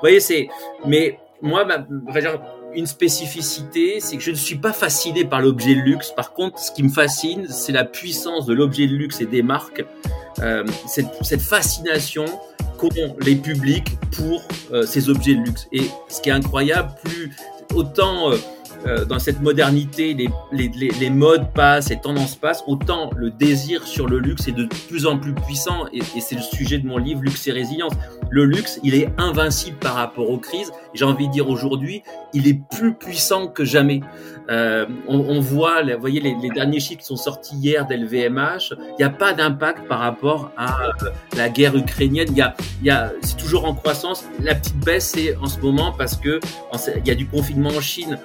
voyez, c'est. Mais moi, bah, une spécificité, c'est que je ne suis pas fasciné par l'objet de luxe. Par contre, ce qui me fascine, c'est la puissance de l'objet de luxe et des marques. Euh, cette, cette, fascination qu'ont les publics pour euh, ces objets de luxe. Et ce qui est incroyable, plus autant euh, euh, dans cette modernité, les, les, les, modes passent, les tendances passent, autant le désir sur le luxe est de plus en plus puissant. Et, et c'est le sujet de mon livre, Luxe et résilience. Le luxe, il est invincible par rapport aux crises. J'ai envie de dire aujourd'hui, il est plus puissant que jamais. Euh, on, on, voit, vous voyez, les, les, derniers chiffres sont sortis hier d'LVMH, il n'y a pas d'impact par rapport à euh, la guerre ukrainienne. Il y a, y a, c'est toujours en croissance. La petite baisse, c'est en ce moment parce que il y a du confinement en Chine